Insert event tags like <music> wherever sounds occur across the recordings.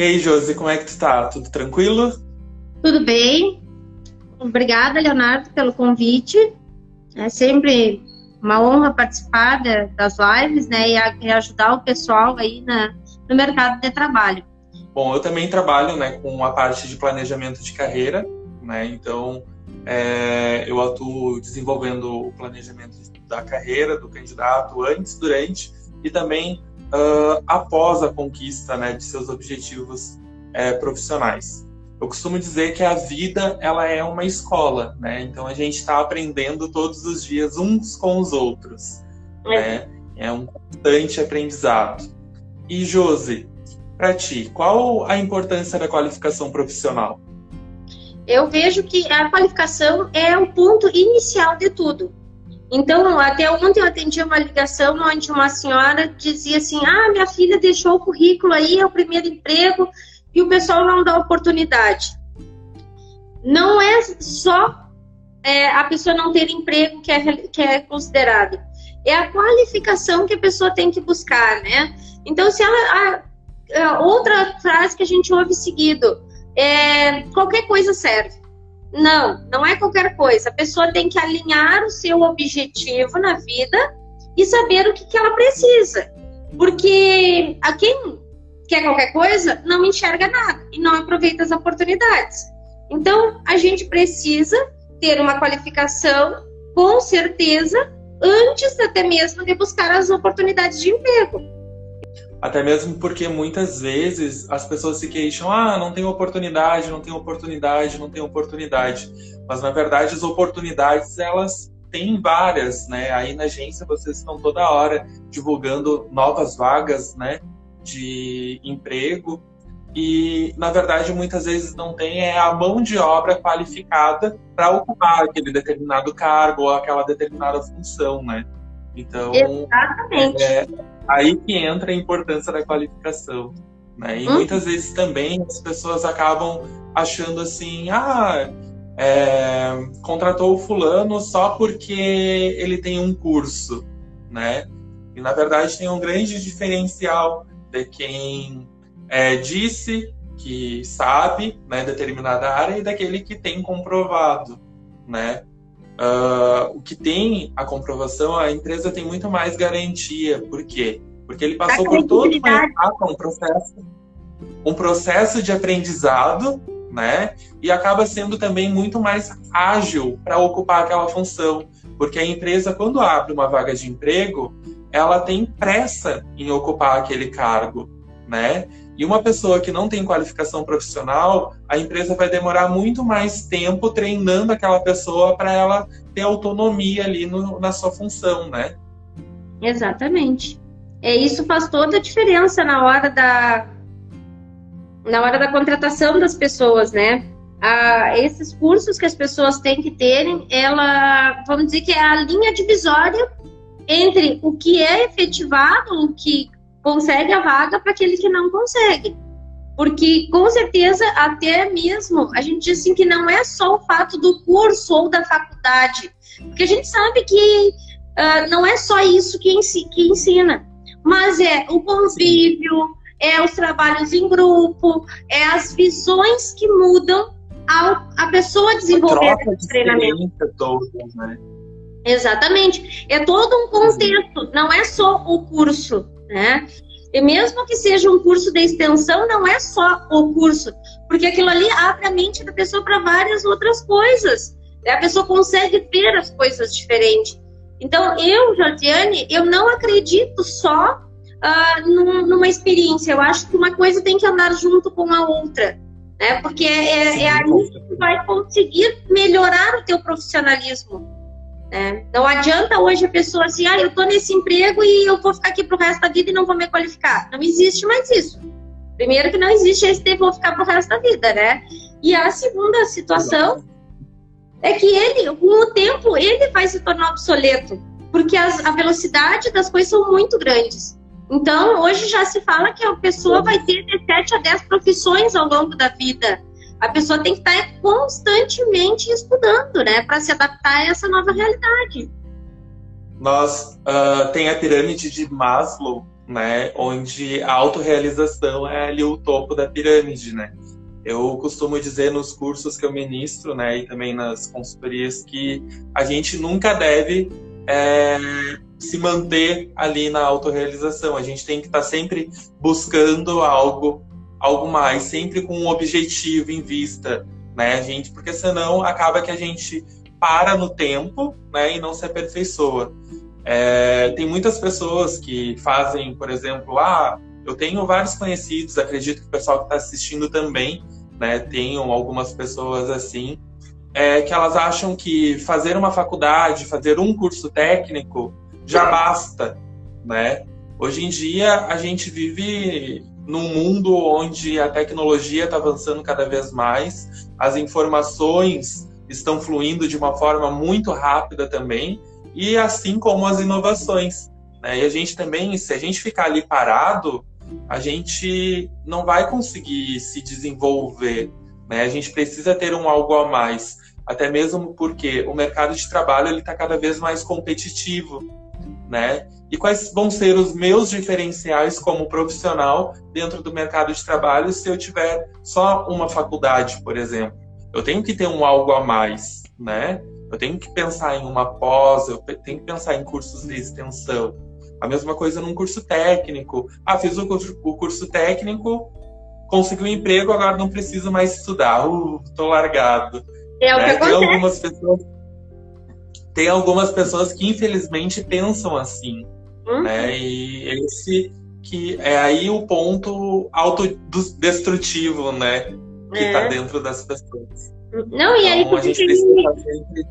E aí, Josi, como é que tu tá? Tudo tranquilo? Tudo bem. Obrigada, Leonardo, pelo convite. É sempre uma honra participar de, das lives, né, e, a, e, ajudar o pessoal aí na, no mercado de trabalho. Bom, eu também trabalho, né, com a parte de planejamento de carreira, né, então é, eu atuo desenvolvendo o planejamento da carreira do candidato antes, durante e também uh, após a conquista, né, de seus objetivos é, profissionais. Eu costumo dizer que a vida ela é uma escola, né? Então a gente está aprendendo todos os dias uns com os outros, é. né? É um constante aprendizado. E Josi, para ti, qual a importância da qualificação profissional? Eu vejo que a qualificação é o ponto inicial de tudo. Então, até ontem eu atendi uma ligação onde uma senhora dizia assim: Ah, minha filha deixou o currículo aí, é o primeiro emprego, e o pessoal não dá oportunidade. Não é só é, a pessoa não ter emprego que é, que é considerado, é a qualificação que a pessoa tem que buscar, né? Então, se ela. A, a outra frase que a gente ouve seguido é qualquer coisa serve. Não, não é qualquer coisa. A pessoa tem que alinhar o seu objetivo na vida e saber o que, que ela precisa. Porque a quem quer qualquer coisa não enxerga nada e não aproveita as oportunidades. Então, a gente precisa ter uma qualificação, com certeza, antes até mesmo de buscar as oportunidades de emprego. Até mesmo porque muitas vezes as pessoas se queixam: ah, não tem oportunidade, não tem oportunidade, não tem oportunidade. Mas na verdade, as oportunidades elas têm várias, né? Aí na agência vocês estão toda hora divulgando novas vagas, né? de emprego e na verdade muitas vezes não tem é a mão de obra qualificada para ocupar aquele determinado cargo ou aquela determinada função, né? Então Exatamente. é aí que entra a importância da qualificação, né? E hum. muitas vezes também as pessoas acabam achando assim, ah, é, contratou o fulano só porque ele tem um curso, né? E na verdade tem um grande diferencial de quem é, disse que sabe né, determinada área e daquele que tem comprovado, né? Uh, o que tem a comprovação, a empresa tem muito mais garantia. Por quê? Porque ele passou por todo uma etapa, um processo, um processo de aprendizado, né? E acaba sendo também muito mais ágil para ocupar aquela função. Porque a empresa, quando abre uma vaga de emprego, ela tem pressa em ocupar aquele cargo, né? E uma pessoa que não tem qualificação profissional, a empresa vai demorar muito mais tempo treinando aquela pessoa para ela ter autonomia ali no, na sua função, né? Exatamente. É isso faz toda a diferença na hora da na hora da contratação das pessoas, né? Ah, esses cursos que as pessoas têm que terem, ela, vamos dizer que é a linha divisória entre o que é efetivado, o que consegue a vaga para aquele que não consegue. Porque, com certeza, até mesmo, a gente diz assim que não é só o fato do curso ou da faculdade. Porque a gente sabe que uh, não é só isso que, que ensina. Mas é o convívio, é os trabalhos em grupo, é as visões que mudam ao a pessoa desenvolver esse treinamento. Todas, né? Exatamente. É todo um contexto, não é só o curso, né? E mesmo que seja um curso de extensão, não é só o curso, porque aquilo ali abre a mente da pessoa para várias outras coisas. A pessoa consegue ver as coisas diferentes. Então, eu, Jordiane, eu não acredito só uh, numa experiência. Eu acho que uma coisa tem que andar junto com a outra, né? Porque é, é, é aí que tu vai conseguir melhorar o teu profissionalismo. É, não adianta hoje a pessoa assim, ah, eu estou nesse emprego e eu vou ficar aqui pro resto da vida e não vou me qualificar. Não existe mais isso. Primeiro que não existe esse de vou ficar pro resto da vida, né? E a segunda situação é que ele, com o tempo, ele vai se tornar obsoleto, porque as, a velocidade das coisas são muito grandes. Então, hoje já se fala que a pessoa vai ter de 7 a 10 profissões ao longo da vida a pessoa tem que estar constantemente estudando, né, para se adaptar a essa nova realidade. Nós uh, tem a pirâmide de Maslow, né? Onde a autorrealização é ali o topo da pirâmide, né? Eu costumo dizer nos cursos que eu ministro, né, e também nas consultorias, que a gente nunca deve é, se manter ali na autorrealização. A gente tem que estar tá sempre buscando algo, algo mais, sempre com um objetivo em vista, né, a gente, porque senão acaba que a gente para no tempo, né, e não se aperfeiçoa. É, tem muitas pessoas que fazem, por exemplo, ah, eu tenho vários conhecidos, acredito que o pessoal que está assistindo também, né, tenham algumas pessoas assim, é, que elas acham que fazer uma faculdade, fazer um curso técnico já basta, né? Hoje em dia a gente vive num mundo onde a tecnologia está avançando cada vez mais, as informações estão fluindo de uma forma muito rápida também, e assim como as inovações. Né? E a gente também, se a gente ficar ali parado, a gente não vai conseguir se desenvolver. Né? A gente precisa ter um algo a mais, até mesmo porque o mercado de trabalho está cada vez mais competitivo. Né? E quais vão ser os meus diferenciais como profissional dentro do mercado de trabalho se eu tiver só uma faculdade, por exemplo? Eu tenho que ter um algo a mais, né? Eu tenho que pensar em uma pós, eu tenho que pensar em cursos de extensão. A mesma coisa num curso técnico. Ah, fiz o curso, o curso técnico, consegui um emprego, agora não preciso mais estudar. Uh, tô largado. É né? o que tem algumas pessoas Tem algumas pessoas que infelizmente pensam assim. Uhum. Né? E esse que é aí o ponto autodestrutivo, né? Que está é. dentro das pessoas. Não, e aí então, a gente precisa sempre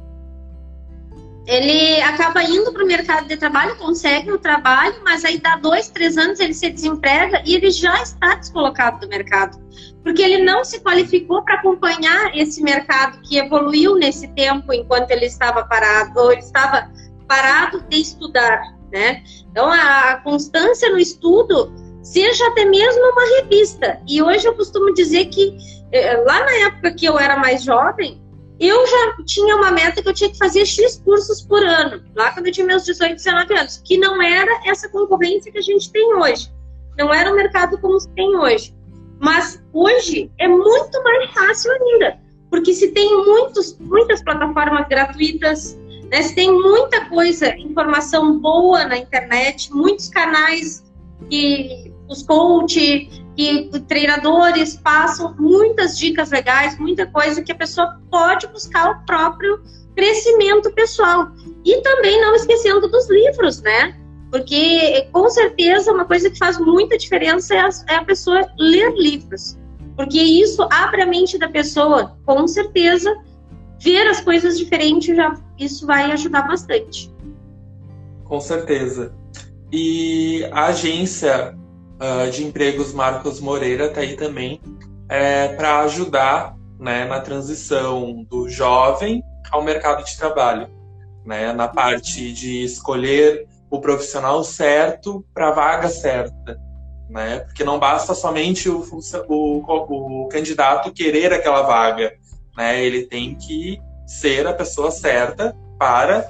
ele acaba indo para o mercado de trabalho, consegue o trabalho, mas aí dá dois, três anos ele se desemprega e ele já está descolocado do mercado. Porque ele não se qualificou para acompanhar esse mercado que evoluiu nesse tempo enquanto ele estava parado, ou ele estava parado de estudar, né? Então, a constância no estudo, seja até mesmo uma revista. E hoje eu costumo dizer que, eh, lá na época que eu era mais jovem, eu já tinha uma meta que eu tinha que fazer X cursos por ano, lá quando eu tinha meus 18, 19 anos, que não era essa concorrência que a gente tem hoje. Não era o mercado como se tem hoje. Mas hoje é muito mais fácil ainda, porque se tem muitos, muitas plataformas gratuitas, né, se tem muita coisa, informação boa na internet, muitos canais que os coach, que treinadores passam muitas dicas legais, muita coisa que a pessoa pode buscar o próprio crescimento pessoal. E também não esquecendo dos livros, né? Porque com certeza uma coisa que faz muita diferença é a, é a pessoa ler livros. Porque isso abre a mente da pessoa, com certeza, ver as coisas diferentes, já, isso vai ajudar bastante. Com certeza. E a agência uh, de empregos Marcos Moreira está aí também é, para ajudar né, na transição do jovem ao mercado de trabalho, né, na parte de escolher o profissional certo para a vaga certa, né, porque não basta somente o, o, o candidato querer aquela vaga, né, ele tem que ser a pessoa certa para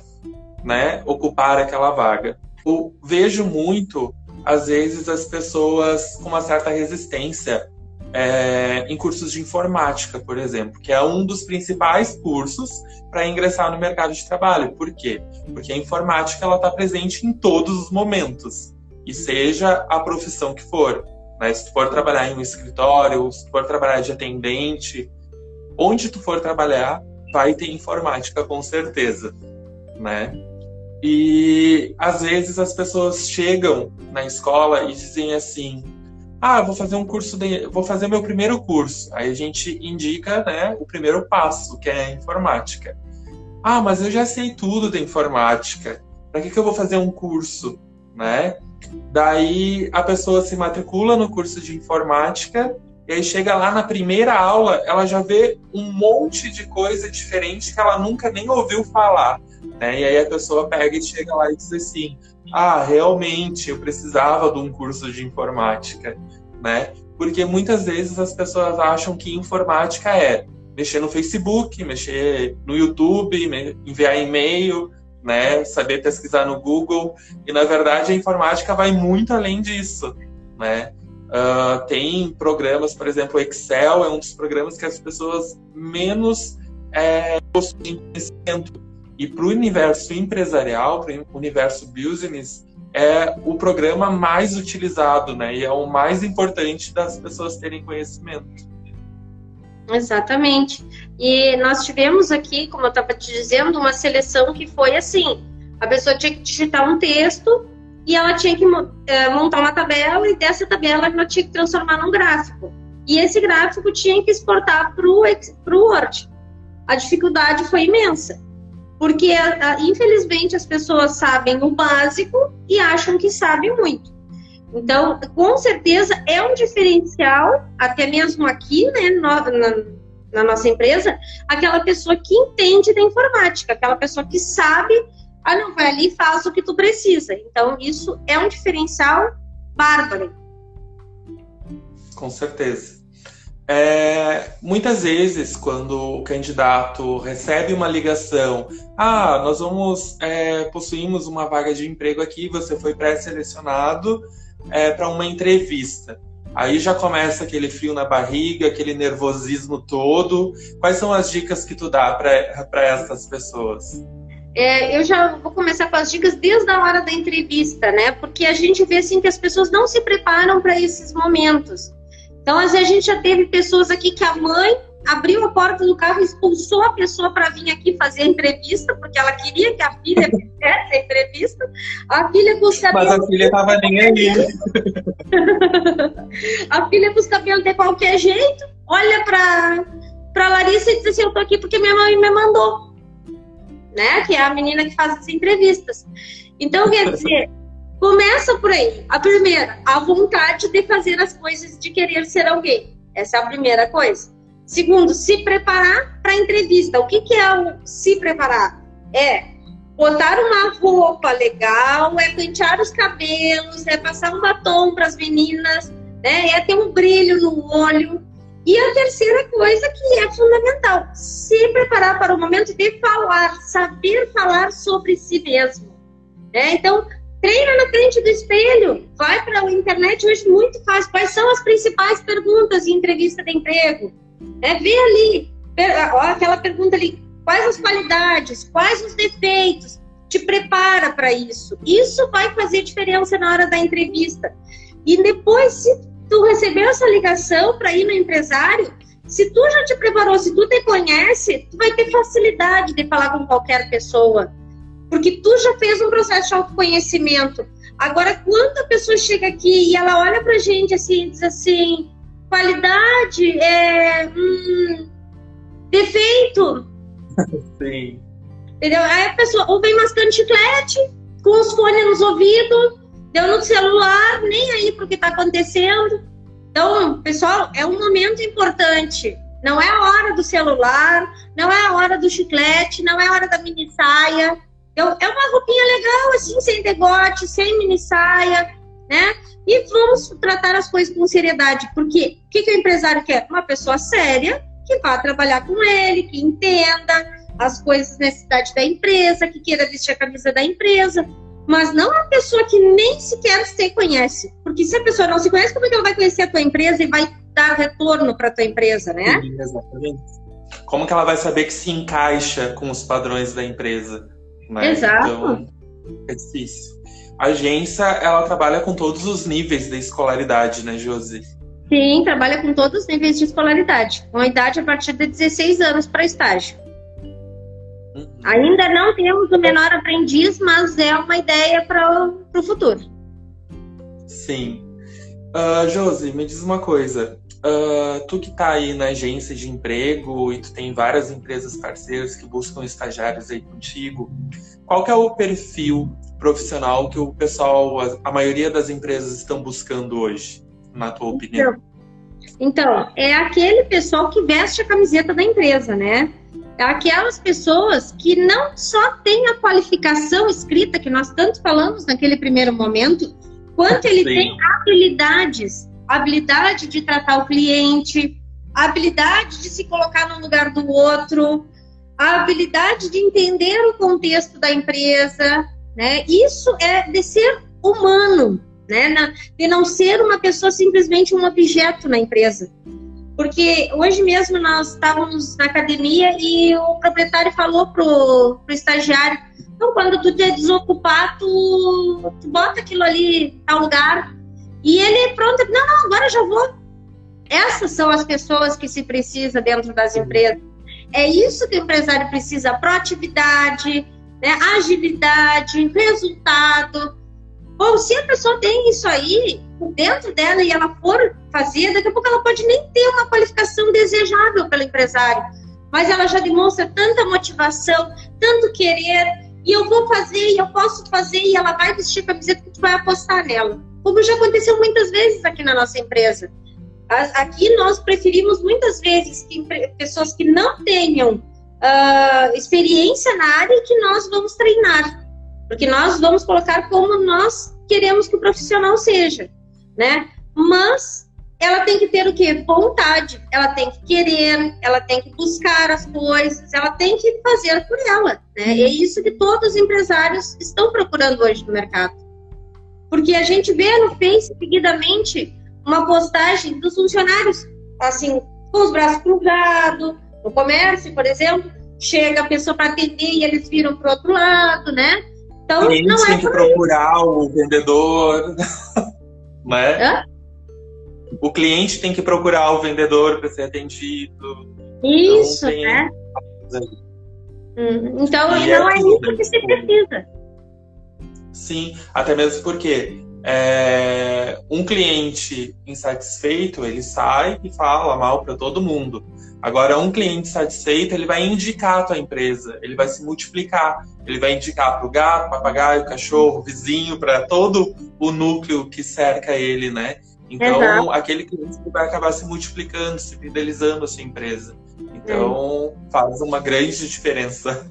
né, ocupar aquela vaga. Eu vejo muito às vezes as pessoas com uma certa resistência é, em cursos de informática, por exemplo, que é um dos principais cursos para ingressar no mercado de trabalho. Por quê? Porque a informática ela está presente em todos os momentos, e seja a profissão que for. Né? Se tu for trabalhar em um escritório, se tu for trabalhar de atendente, onde tu for trabalhar, vai ter informática com certeza, né? E às vezes as pessoas chegam na escola e dizem assim: "Ah, vou fazer um curso de, vou fazer meu primeiro curso". Aí a gente indica, né, o primeiro passo, que é a informática. Ah, mas eu já sei tudo da informática. Para que que eu vou fazer um curso, né? Daí a pessoa se matricula no curso de informática e aí chega lá na primeira aula, ela já vê um monte de coisa diferente que ela nunca nem ouviu falar. Né? E aí a pessoa pega e chega lá e diz assim: ah, realmente eu precisava de um curso de informática, né? Porque muitas vezes as pessoas acham que informática é mexer no Facebook, mexer no YouTube, enviar e-mail, né? Saber pesquisar no Google. E na verdade a informática vai muito além disso, né? Uh, tem programas, por exemplo, Excel é um dos programas que as pessoas menos é, possuem conhecimento. E para o universo empresarial, para o universo business, é o programa mais utilizado, né? E é o mais importante das pessoas terem conhecimento. Exatamente. E nós tivemos aqui, como eu estava te dizendo, uma seleção que foi assim: a pessoa tinha que digitar um texto e ela tinha que é, montar uma tabela e dessa tabela ela tinha que transformar num gráfico. E esse gráfico tinha que exportar para o Word. A dificuldade foi imensa, porque infelizmente as pessoas sabem o básico e acham que sabem muito. Então, com certeza é um diferencial, até mesmo aqui, né, na, na nossa empresa, aquela pessoa que entende da informática, aquela pessoa que sabe, ah, não, vai ali e faz o que tu precisa. Então, isso é um diferencial bárbaro. Com certeza. É, muitas vezes, quando o candidato recebe uma ligação, ah, nós vamos, é, possuímos uma vaga de emprego aqui, você foi pré-selecionado, é, para uma entrevista. Aí já começa aquele frio na barriga, aquele nervosismo todo. Quais são as dicas que tu dá para essas pessoas? É, eu já vou começar com as dicas desde a hora da entrevista, né? Porque a gente vê assim que as pessoas não se preparam para esses momentos. Então, às vezes a gente já teve pessoas aqui que a mãe abriu a porta do carro e expulsou a pessoa para vir aqui fazer a entrevista, porque ela queria que a filha <laughs> fizesse a entrevista. A filha com os cabelos. Mas a filha estava nem aí. <laughs> a filha com os cabelos de qualquer jeito, olha para para Larissa e diz assim: Eu tô aqui porque minha mãe me mandou. Né? Que é a menina que faz as entrevistas. Então, quer dizer, começa por aí. A primeira, a vontade de fazer as coisas, de querer ser alguém. Essa é a primeira coisa. Segundo, se preparar para a entrevista. O que, que é o se preparar? É botar uma roupa legal, é pentear os cabelos, é passar um batom para as meninas, né? é ter um brilho no olho. E a terceira coisa que é fundamental, se preparar para o momento de falar, saber falar sobre si mesmo. Né? Então, treina na frente do espelho, vai para a internet hoje muito fácil. Quais são as principais perguntas em entrevista de emprego? É ver ali, aquela pergunta ali, quais as qualidades, quais os defeitos, te prepara para isso. Isso vai fazer diferença na hora da entrevista. E depois, se tu recebeu essa ligação para ir no empresário, se tu já te preparou, se tu te conhece, tu vai ter facilidade de falar com qualquer pessoa. Porque tu já fez um processo de autoconhecimento. Agora, quando a pessoa chega aqui e ela olha pra gente assim e diz assim, qualidade, é, hum, defeito. Sim. Entendeu? Aí a pessoa ou vem mascando chiclete, com os fones nos ouvidos, deu no celular, nem aí pro que tá acontecendo. Então, pessoal, é um momento importante. Não é a hora do celular, não é a hora do chiclete, não é a hora da mini saia. Então, é uma roupinha legal, assim, sem degote, sem mini saia, né? E vamos tratar as coisas com seriedade, porque o que, que o empresário quer? Uma pessoa séria que vá trabalhar com ele, que entenda as coisas necessidades da empresa, que queira vestir a camisa da empresa, mas não a pessoa que nem sequer se conhece. Porque se a pessoa não se conhece, como é que ela vai conhecer a tua empresa e vai dar retorno para a tua empresa, né? Sim, exatamente. Como que ela vai saber que se encaixa com os padrões da empresa? Né? Exato. Então, é difícil. A agência, ela trabalha com todos os níveis da escolaridade, né, Josi? Sim, trabalha com todos os níveis de escolaridade, com a idade a partir de 16 anos para estágio. Uhum. Ainda não temos o menor aprendiz, mas é uma ideia para o futuro. Sim. Uh, Josi, me diz uma coisa. Uh, tu que está aí na agência de emprego e tu tem várias empresas parceiras que buscam estagiários aí contigo, qual que é o perfil profissional que o pessoal, a, a maioria das empresas estão buscando hoje, na tua opinião? Então, então, é aquele pessoal que veste a camiseta da empresa, né? É aquelas pessoas que não só têm a qualificação escrita que nós tanto falamos naquele primeiro momento, quanto ele Sim. tem habilidades, habilidade de tratar o cliente, habilidade de se colocar no lugar do outro, a habilidade de entender o contexto da empresa, né? Isso é de ser humano, né? De não ser uma pessoa simplesmente um objeto na empresa. Porque hoje mesmo nós estávamos na academia e o proprietário falou pro, pro estagiário, então quando tu é desocupar, tu, tu bota aquilo ali tal lugar. E ele, pronto, não, não, agora já vou. Essas são as pessoas que se precisa dentro das empresas. É isso que o empresário precisa: proatividade, né, agilidade, resultado. Bom, se a pessoa tem isso aí dentro dela e ela for fazer, daqui a pouco ela pode nem ter uma qualificação desejável pelo empresário, mas ela já demonstra tanta motivação, tanto querer, e eu vou fazer, e eu posso fazer, e ela vai vestir a camiseta que tu vai apostar nela. Como já aconteceu muitas vezes aqui na nossa empresa. Aqui nós preferimos muitas vezes que pessoas que não tenham uh, experiência na área que nós vamos treinar. Porque nós vamos colocar como nós queremos que o profissional seja, né? Mas ela tem que ter o quê? Vontade. Ela tem que querer, ela tem que buscar as coisas, ela tem que fazer por ela. Né? É isso que todos os empresários estão procurando hoje no mercado. Porque a gente vê no Face seguidamente uma postagem dos funcionários, assim, com os braços cruzados, no comércio, por exemplo, chega a pessoa para atender e eles viram para o outro lado, né? Então, Cliente não é tem que procurar isso. o vendedor, <laughs> né? Hã? O cliente tem que procurar o vendedor para ser atendido. Isso, então, né? Hum, então, e não é, é isso que se precisa. Sim, até mesmo porque é, um cliente insatisfeito, ele sai e fala mal para todo mundo. Agora, um cliente satisfeito, ele vai indicar a tua empresa, ele vai se multiplicar, ele vai indicar para o gato, papagaio, cachorro, vizinho, para todo o núcleo que cerca ele, né? Então, Exato. aquele cliente vai acabar se multiplicando, se fidelizando a sua empresa. Então, é. faz uma grande diferença.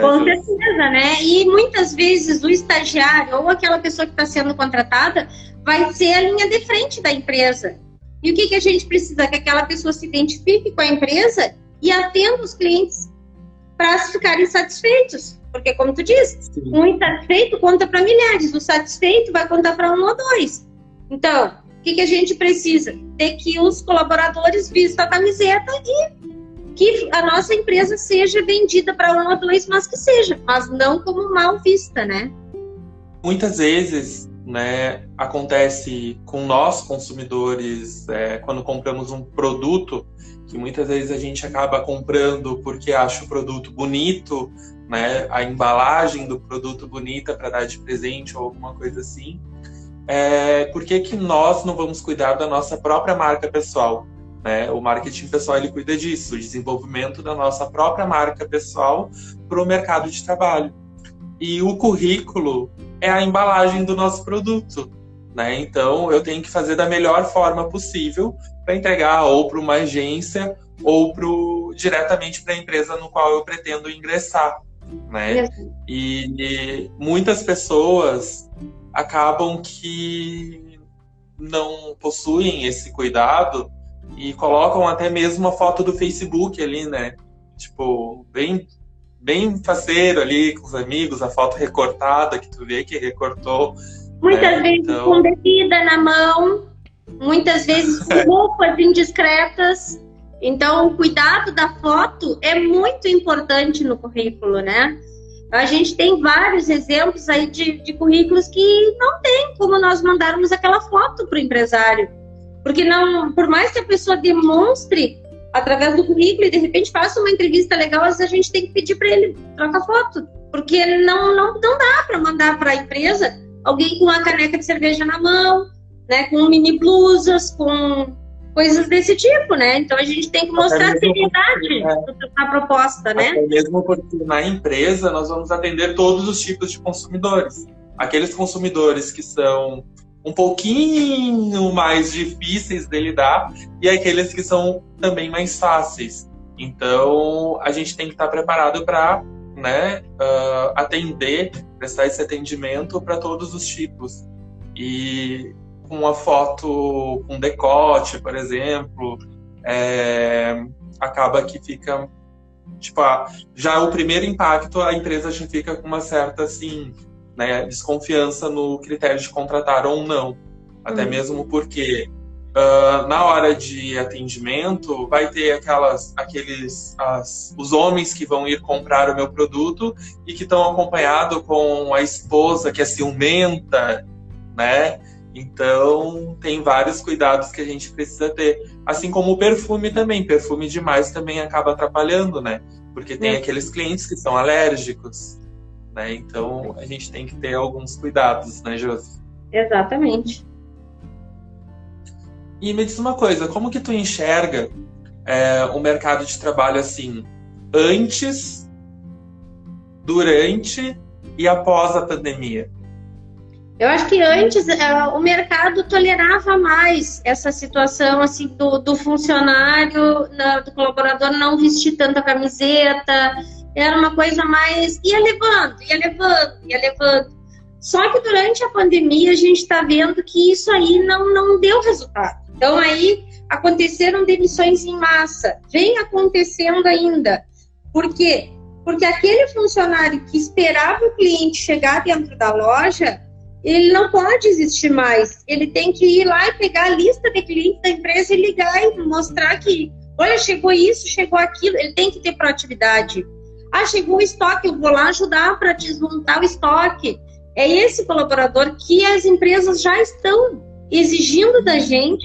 Com certeza, né? E muitas vezes o estagiário ou aquela pessoa que está sendo contratada vai ser a linha de frente da empresa. E o que, que a gente precisa? Que aquela pessoa se identifique com a empresa e atenda os clientes para ficarem satisfeitos. Porque, como tu disse, Sim. um insatisfeito conta para milhares, o satisfeito vai contar para um ou dois. Então, o que, que a gente precisa? Ter que os colaboradores vistam a camiseta e que a nossa empresa seja vendida para um ou dois, mas que seja, mas não como mal vista, né? Muitas vezes, né, acontece com nós consumidores, é, quando compramos um produto, que muitas vezes a gente acaba comprando porque acha o produto bonito, né, a embalagem do produto bonita para dar de presente ou alguma coisa assim. É, por que, que nós não vamos cuidar da nossa própria marca pessoal? Né? O marketing pessoal ele cuida disso, o desenvolvimento da nossa própria marca pessoal para o mercado de trabalho. E o currículo é a embalagem do nosso produto. Né? Então, eu tenho que fazer da melhor forma possível para entregar ou para uma agência ou pro, diretamente para a empresa no qual eu pretendo ingressar. Né? E, e muitas pessoas acabam que não possuem esse cuidado e colocam até mesmo uma foto do Facebook ali, né? Tipo, bem bem faceiro ali com os amigos, a foto recortada que tu vê que recortou. Muitas né? vezes então... com bebida na mão, muitas vezes com <laughs> roupas indiscretas. Então, o cuidado da foto é muito importante no currículo, né? A gente tem vários exemplos aí de, de currículos que não tem como nós mandarmos aquela foto para o empresário. Porque não, por mais que a pessoa demonstre através do currículo e de repente faça uma entrevista legal, às vezes a gente tem que pedir para ele trocar foto, porque não não, não dá para mandar para a empresa alguém com uma caneca de cerveja na mão, né, com mini blusas, com coisas desse tipo, né? Então a gente tem que mostrar seriedade é. na proposta, né? Até mesmo porque na empresa nós vamos atender todos os tipos de consumidores. Aqueles consumidores que são um pouquinho mais difíceis de lidar e aqueles que são também mais fáceis. Então, a gente tem que estar preparado para né, uh, atender, prestar esse atendimento para todos os tipos. E com uma foto com decote, por exemplo, é, acaba que fica tipo, já o primeiro impacto, a empresa já fica com uma certa, assim, né, desconfiança no critério de contratar ou não. Até uhum. mesmo porque uh, na hora de atendimento vai ter aquelas, aqueles, as, os homens que vão ir comprar o meu produto e que estão acompanhados com a esposa que é ciumenta, né? Então, tem vários cuidados que a gente precisa ter. Assim como o perfume também. Perfume demais também acaba atrapalhando, né? Porque tem é. aqueles clientes que são alérgicos, né? Então, a gente tem que ter alguns cuidados, né, Josi? Exatamente. E me diz uma coisa, como que tu enxerga é, o mercado de trabalho assim, antes, durante e após a pandemia? Eu acho que antes uh, o mercado tolerava mais essa situação assim do, do funcionário, do colaborador não vestir tanta camiseta, era uma coisa mais ia levando, ia levando, ia levando. Só que durante a pandemia a gente está vendo que isso aí não, não deu resultado. Então aí aconteceram demissões em massa, vem acontecendo ainda. Por quê? Porque aquele funcionário que esperava o cliente chegar dentro da loja ele não pode existir mais. Ele tem que ir lá e pegar a lista de clientes da empresa e ligar e mostrar que, olha, chegou isso, chegou aquilo. Ele tem que ter proatividade. Ah, chegou o estoque, eu vou lá ajudar para desmontar o estoque. É esse colaborador que as empresas já estão exigindo da gente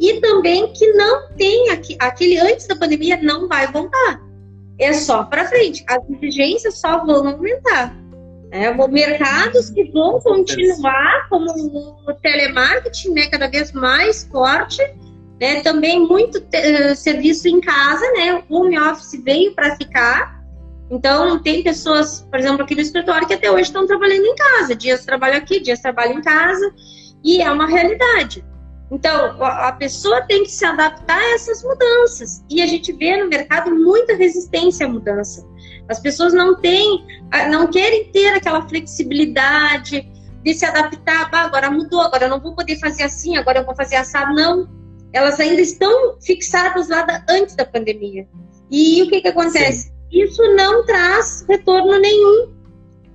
e também que não tem aquele antes da pandemia não vai voltar. É só para frente. As exigências só vão aumentar. É, mercados que vão continuar, como o telemarketing, né, cada vez mais forte, né, também muito uh, serviço em casa, né, o home office veio para ficar. Então, tem pessoas, por exemplo, aqui no escritório que até hoje estão trabalhando em casa. Dias trabalham aqui, dias trabalham em casa, e é uma realidade. Então, a pessoa tem que se adaptar a essas mudanças. E a gente vê no mercado muita resistência à mudança. As pessoas não têm, ah, não querem ter aquela flexibilidade de se adaptar. Ah, agora mudou, agora eu não vou poder fazer assim, agora eu vou fazer assado. Não. Elas ainda estão fixadas lá da, antes da pandemia. E o que, que acontece? Sim. Isso não traz retorno nenhum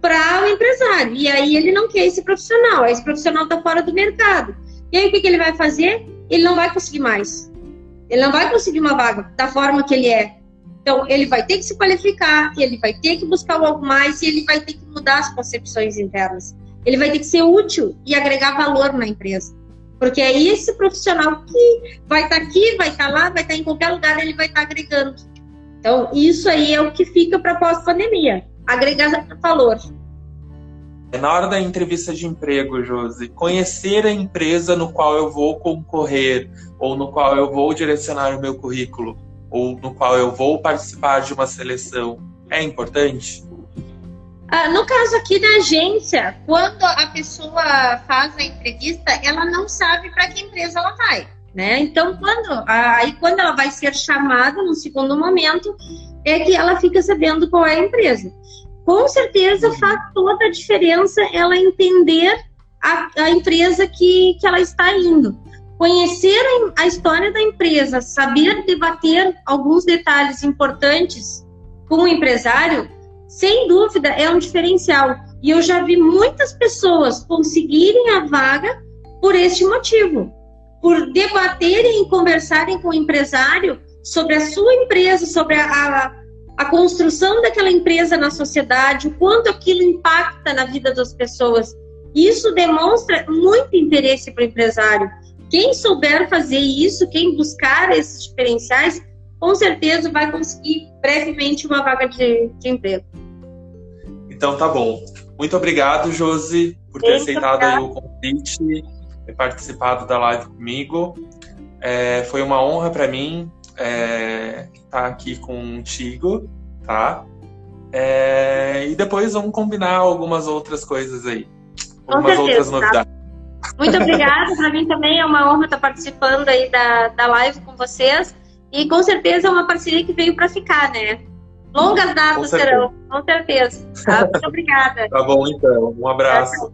para o empresário. E aí ele não quer esse profissional. Esse profissional está fora do mercado. E aí o que, que ele vai fazer? Ele não vai conseguir mais. Ele não vai conseguir uma vaga da forma que ele é. Então, ele vai ter que se qualificar, ele vai ter que buscar algo mais e ele vai ter que mudar as concepções internas. Ele vai ter que ser útil e agregar valor na empresa. Porque é esse profissional que vai estar tá aqui, vai estar tá lá, vai estar tá em qualquer lugar, ele vai estar agregando. Então, isso aí é o que fica para pós-pandemia agregar valor. Na hora da entrevista de emprego, Josi, conhecer a empresa no qual eu vou concorrer ou no qual eu vou direcionar o meu currículo ou no qual eu vou participar de uma seleção é importante? Ah, no caso aqui da agência, quando a pessoa faz a entrevista, ela não sabe para que empresa ela vai. Né? Então, quando, aí quando ela vai ser chamada no segundo momento, é que ela fica sabendo qual é a empresa. Com certeza faz toda a diferença ela entender a, a empresa que, que ela está indo conhecer a história da empresa, saber debater alguns detalhes importantes com o empresário, sem dúvida é um diferencial. E eu já vi muitas pessoas conseguirem a vaga por este motivo, por debaterem e conversarem com o empresário sobre a sua empresa, sobre a, a, a construção daquela empresa na sociedade, o quanto aquilo impacta na vida das pessoas. Isso demonstra muito interesse para o empresário. Quem souber fazer isso, quem buscar esses diferenciais, com certeza vai conseguir brevemente uma vaga de, de emprego. Então tá bom. Muito obrigado, Josi, por ter Muito aceitado o convite e participado da live comigo. É, foi uma honra para mim é, estar aqui contigo, tá? É, e depois vamos combinar algumas outras coisas aí. Algumas certeza, outras tá? novidades. Tá? Muito <laughs> obrigada. Para mim também é uma honra estar participando aí da, da live com vocês. E com certeza é uma parceria que veio para ficar, né? Longas datas serão, com certeza. Tá? Muito obrigada. Tá bom, então. Um abraço.